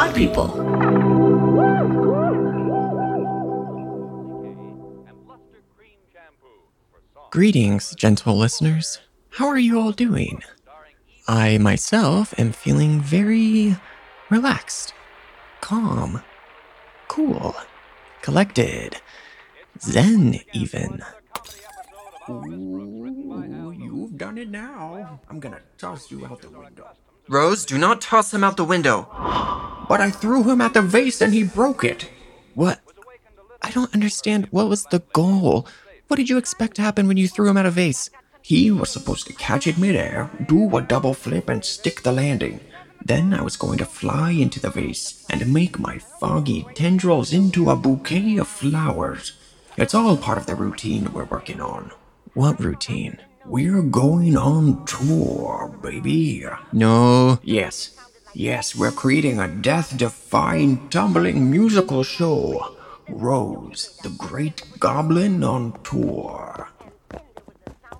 Hi, people. Greetings, gentle listeners. How are you all doing? I myself am feeling very relaxed, calm, cool, collected, zen, even. Ooh, you've done it now. I'm gonna toss you out the window. Rose, do not toss him out the window. But I threw him at the vase and he broke it. What? I don't understand. What was the goal? What did you expect to happen when you threw him at a vase? He was supposed to catch it midair, do a double flip, and stick the landing. Then I was going to fly into the vase and make my foggy tendrils into a bouquet of flowers. It's all part of the routine we're working on. What routine? We're going on tour, baby. No. Yes, yes, we're creating a death defying, tumbling musical show. Rose, the Great Goblin on tour.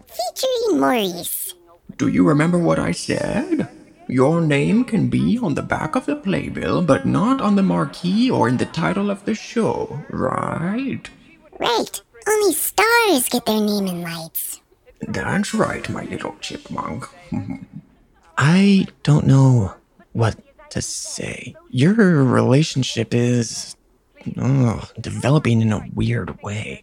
Featuring Maurice. Do you remember what I said? Your name can be on the back of the playbill, but not on the marquee or in the title of the show, right? Right. Only stars get their name in lights. That's right, my little chipmunk. I don't know what to say. Your relationship is oh, developing in a weird way.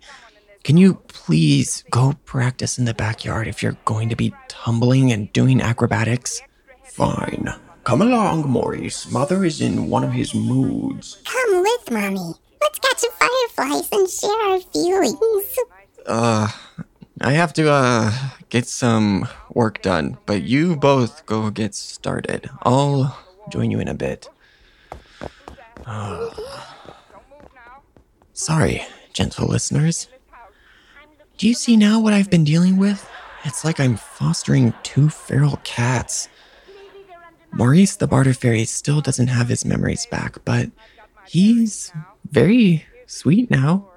Can you please go practice in the backyard if you're going to be tumbling and doing acrobatics? Fine. Come along, Maurice. Mother is in one of his moods. Come with, Mommy. Let's catch some fireflies and share our feelings. Uh, I have to, uh, get some work done, but you both go get started. I'll join you in a bit. Sorry, gentle listeners. Do you see now what I've been dealing with? It's like I'm fostering two feral cats. Maurice the Barter Fairy still doesn't have his memories back, but he's very sweet now.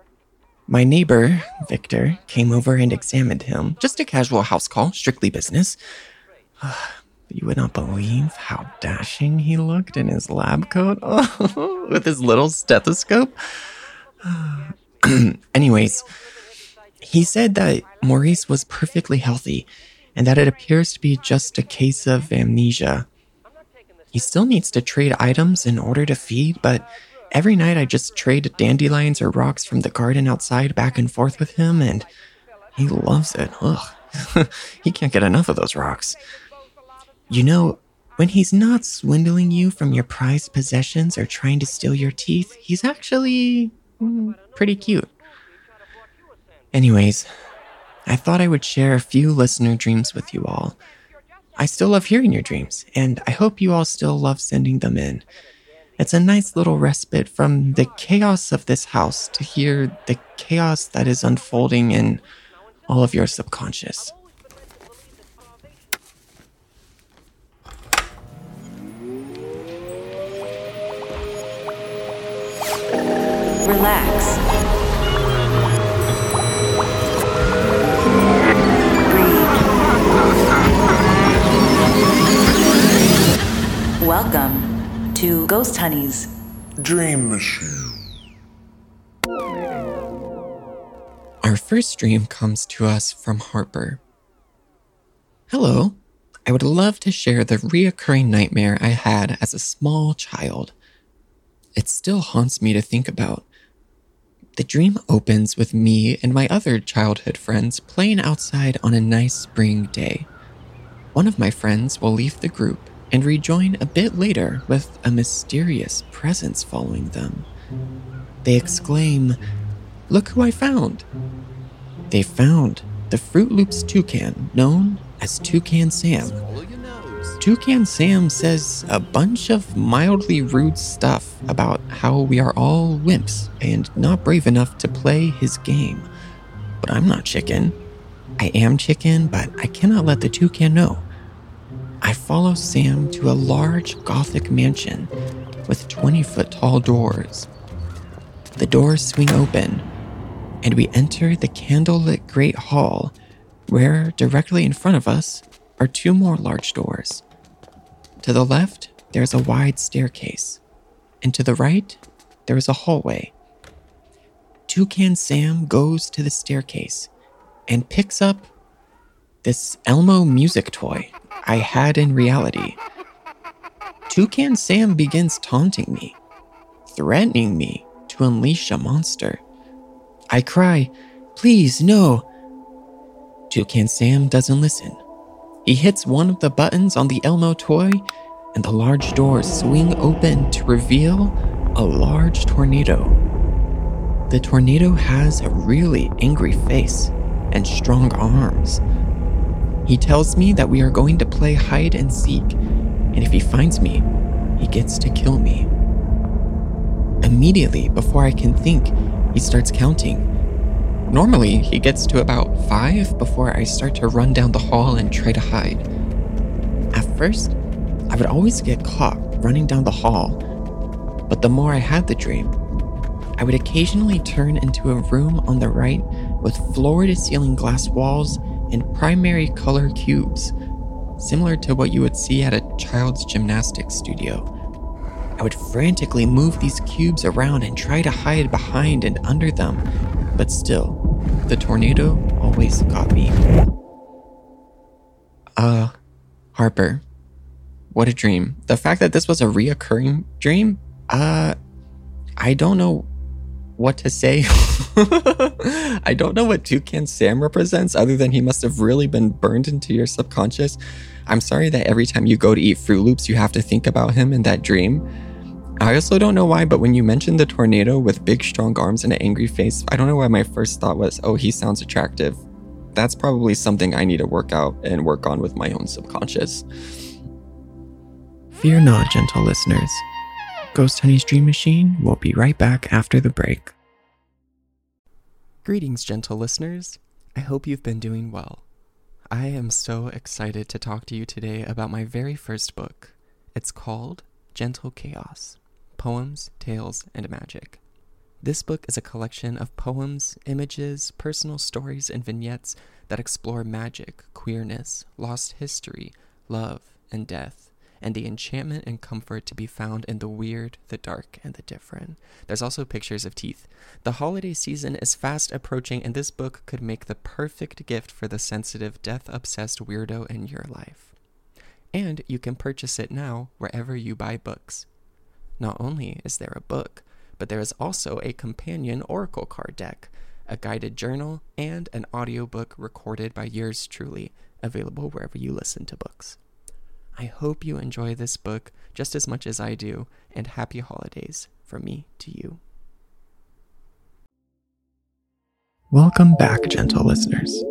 My neighbor, Victor, came over and examined him. Just a casual house call, strictly business. you would not believe how dashing he looked in his lab coat with his little stethoscope. Anyways, he said that Maurice was perfectly healthy and that it appears to be just a case of amnesia. He still needs to trade items in order to feed, but every night I just trade dandelions or rocks from the garden outside back and forth with him, and he loves it. Ugh. he can't get enough of those rocks. You know, when he's not swindling you from your prized possessions or trying to steal your teeth, he's actually mm, pretty cute. Anyways, I thought I would share a few listener dreams with you all. I still love hearing your dreams, and I hope you all still love sending them in. It's a nice little respite from the chaos of this house to hear the chaos that is unfolding in all of your subconscious. Relax. Breathe. Welcome to Ghosthoney's Dream Machine. Our first dream comes to us from Harper. Hello. I would love to share the reoccurring nightmare I had as a small child. It still haunts me to think about. The dream opens with me and my other childhood friends playing outside on a nice spring day. One of my friends will leave the group and rejoin a bit later with a mysterious presence following them. They exclaim, Look who I found! They found the Froot Loops toucan known as Toucan Sam. Toucan Sam says a bunch of mildly rude stuff about how we are all wimps and not brave enough to play his game. But I'm not chicken. I am chicken, but I cannot let the toucan know. I follow Sam to a large Gothic mansion with 20 foot tall doors. The doors swing open, and we enter the candlelit Great Hall, where directly in front of us are two more large doors. To the left, there's a wide staircase. and to the right, there is a hallway. Toucan Sam goes to the staircase and picks up this Elmo music toy I had in reality. Toucan Sam begins taunting me, threatening me to unleash a monster. I cry, Please, no. Toucan Sam doesn't listen. He hits one of the buttons on the Elmo toy, and the large doors swing open to reveal a large tornado. The tornado has a really angry face and strong arms. He tells me that we are going to play hide and seek, and if he finds me, he gets to kill me. Immediately, before I can think, he starts counting. Normally, he gets to about five before I start to run down the hall and try to hide. At first, I would always get caught running down the hall, but the more I had the dream, I would occasionally turn into a room on the right with floor to ceiling glass walls and primary color cubes, similar to what you would see at a child's gymnastics studio. I would frantically move these cubes around and try to hide behind and under them, but still, the tornado always got me. Uh, Harper, what a dream. The fact that this was a reoccurring dream, uh, I don't know what to say. I don't know what Toucan Sam represents, other than he must have really been burned into your subconscious. I'm sorry that every time you go to eat Froot Loops, you have to think about him in that dream. I also don't know why, but when you mentioned the tornado with big, strong arms and an angry face, I don't know why my first thought was, oh, he sounds attractive. That's probably something I need to work out and work on with my own subconscious. Fear not, gentle listeners. Ghosthoney's Dream Machine will be right back after the break. Greetings, gentle listeners. I hope you've been doing well. I am so excited to talk to you today about my very first book. It's called Gentle Chaos Poems, Tales, and Magic. This book is a collection of poems, images, personal stories, and vignettes that explore magic, queerness, lost history, love, and death and the enchantment and comfort to be found in the weird, the dark, and the different. There's also pictures of teeth. The holiday season is fast approaching, and this book could make the perfect gift for the sensitive, death obsessed weirdo in your life. And you can purchase it now wherever you buy books. Not only is there a book, but there is also a companion oracle card deck, a guided journal, and an audiobook recorded by yours truly, available wherever you listen to books. I hope you enjoy this book just as much as I do, and happy holidays from me to you. Welcome back, gentle listeners.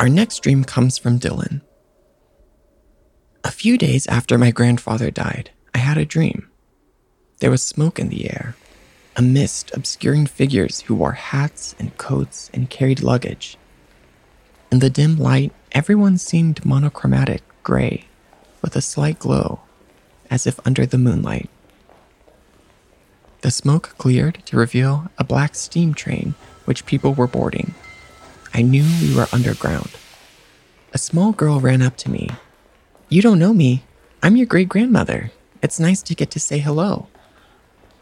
Our next dream comes from Dylan. A few days after my grandfather died, I had a dream. There was smoke in the air, a mist obscuring figures who wore hats and coats and carried luggage. In the dim light, Everyone seemed monochromatic gray, with a slight glow, as if under the moonlight. The smoke cleared to reveal a black steam train which people were boarding. I knew we were underground. A small girl ran up to me. You don't know me. I'm your great grandmother. It's nice to get to say hello.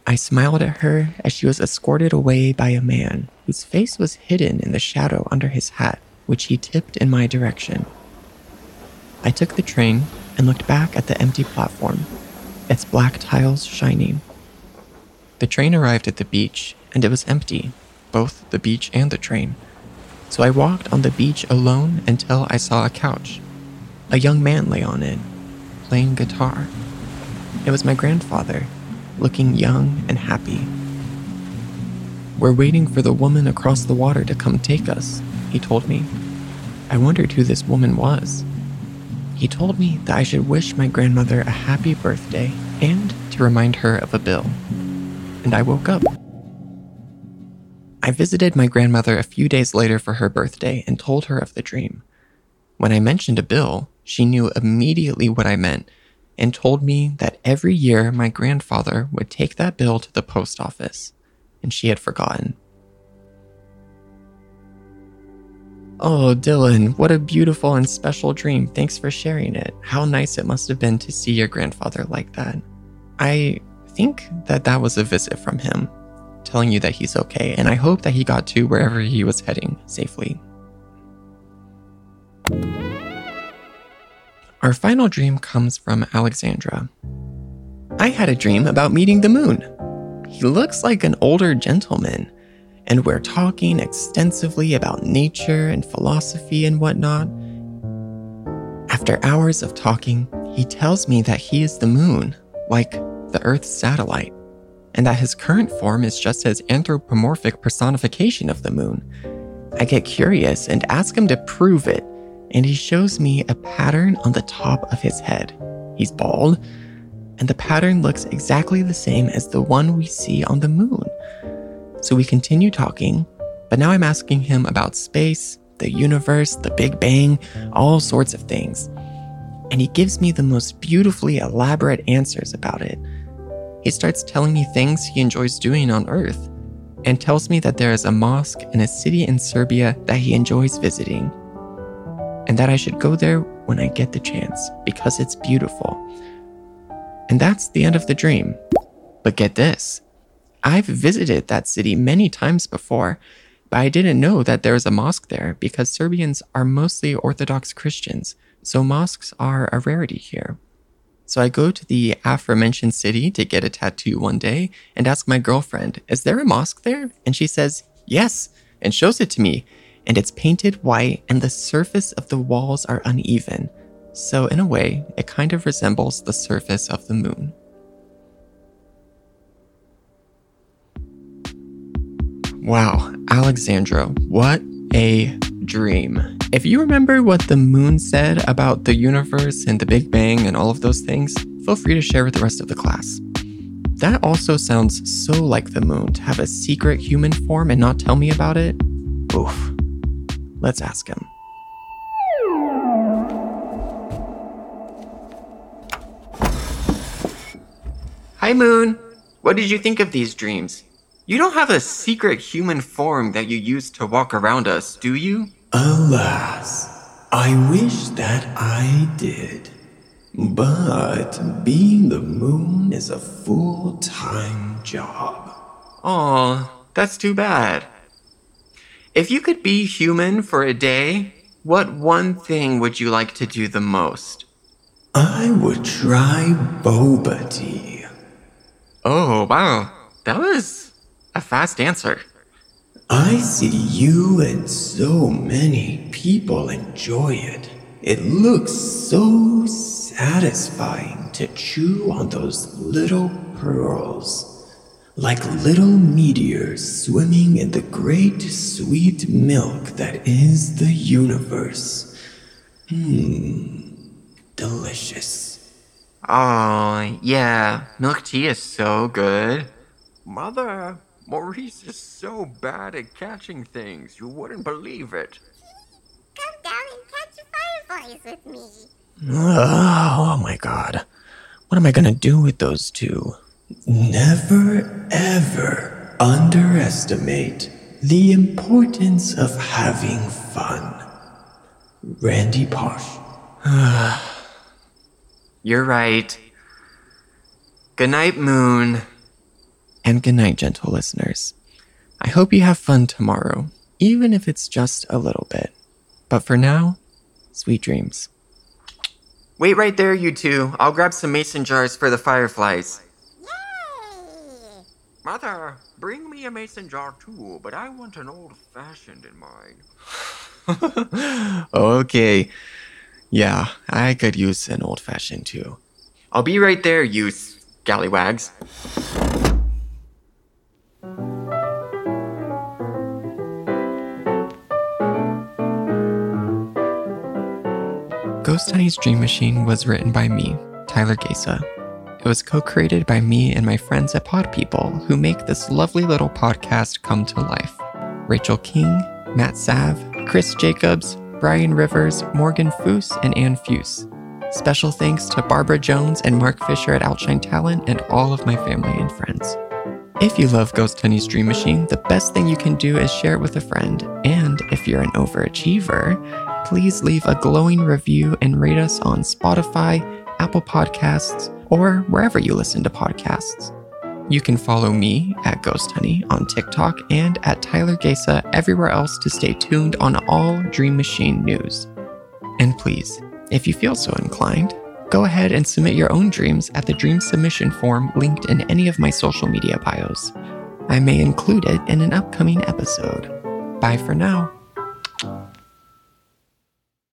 I smiled at her as she was escorted away by a man whose face was hidden in the shadow under his hat which he tipped in my direction. I took the train and looked back at the empty platform, its black tiles shining. The train arrived at the beach, and it was empty, both the beach and the train. So I walked on the beach alone until I saw a couch. A young man lay on it, playing guitar. It was my grandfather, looking young and happy. We're waiting for the woman across the water to come take us, he told me. I wondered who this woman was. He told me that I should wish my grandmother a happy birthday and to remind her of a bill. And I woke up. I visited my grandmother a few days later for her birthday and told her of the dream. When I mentioned a bill, she knew immediately what I meant and told me that every year my grandfather would take that bill to the post office, and she had forgotten. Oh, Dylan, what a beautiful and special dream. Thanks for sharing it. How nice it must have been to see your grandfather like that. I think that that was a visit from him, telling you that he's okay, and I hope that he got to wherever he was heading safely. Our final dream comes from Alexandra. I had a dream about meeting the moon. He looks like an older gentleman, and we're talking extensively about nature and philosophy and whatnot. After hours of talking, he tells me that he is the moon, like the Earth's satellite, and that his current form is just his anthropomorphic personification of the moon. I get curious and ask him to prove it, and he shows me a pattern on the top of his head. He's bald, and the pattern looks exactly the same as the one we see on the moon. So we continue talking, but now I'm asking him about space, the universe, the Big Bang, all sorts of things. And he gives me the most beautifully elaborate answers about it. He starts telling me things he enjoys doing on Earth and tells me that there is a mosque in a city in Serbia that he enjoys visiting and that I should go there when I get the chance because it's beautiful. And that's the end of the dream. But get this I've visited that city many times before, but I didn't know that there is a mosque there because Serbians are mostly Orthodox Christians, so mosques are a rarity here. So I go to the aforementioned city to get a tattoo one day and ask my girlfriend, Is there a mosque there? And she says, Yes, and shows it to me and it's painted white, and the surface of the walls are uneven. So, in a way, it kind of resembles the surface of the moon. Wow, Alexandra, what a dream. If you remember what the moon said about the universe and the Big Bang and all of those things, feel free to share with the rest of the class. That also sounds so like the moon to have a secret human form and not tell me about it. Oof. Let's ask him. Hi, Moon. What did you think of these dreams? You don't have a secret human form that you use to walk around us, do you? Alas, I wish that I did. But being the moon is a full time job. Aw, that's too bad. If you could be human for a day, what one thing would you like to do the most? I would try boba tea. Oh, wow. That was a fast answer. I see you and so many people enjoy it. It looks so satisfying to chew on those little pearls like little meteors swimming in the great sweet milk that is the universe. Hmm, delicious. Oh, yeah, milk tea is so good. Mother, Maurice is so bad at catching things, you wouldn't believe it. Come down and catch fireflies with me. Oh, oh my god. What am I gonna do with those two? Never ever underestimate the importance of having fun. Randy Pausch. You're right. Good night, Moon. And good night, gentle listeners. I hope you have fun tomorrow, even if it's just a little bit. But for now, sweet dreams. Wait right there, you two. I'll grab some mason jars for the fireflies. Yay! Mother, bring me a mason jar too, but I want an old fashioned in mine. okay. Yeah, I could use an old fashioned too. I'll be right there, you scallywags. Ghosthoney's Dream Machine was written by me, Tyler Gaca. It was co created by me and my friends at Pod People, who make this lovely little podcast come to life. Rachel King, Matt Sav, Chris Jacobs, Brian Rivers, Morgan Foose, and Ann Fuse. Special thanks to Barbara Jones and Mark Fisher at Outshine Talent and all of my family and friends. If you love Ghosthoney's Dream Machine, the best thing you can do is share it with a friend. And if you're an overachiever, please leave a glowing review and rate us on Spotify, Apple Podcasts, or wherever you listen to podcasts. You can follow me at Ghosthoney on TikTok and at Tyler Gaca everywhere else to stay tuned on all Dream Machine news. And please, if you feel so inclined, go ahead and submit your own dreams at the dream submission form linked in any of my social media bios. I may include it in an upcoming episode. Bye for now.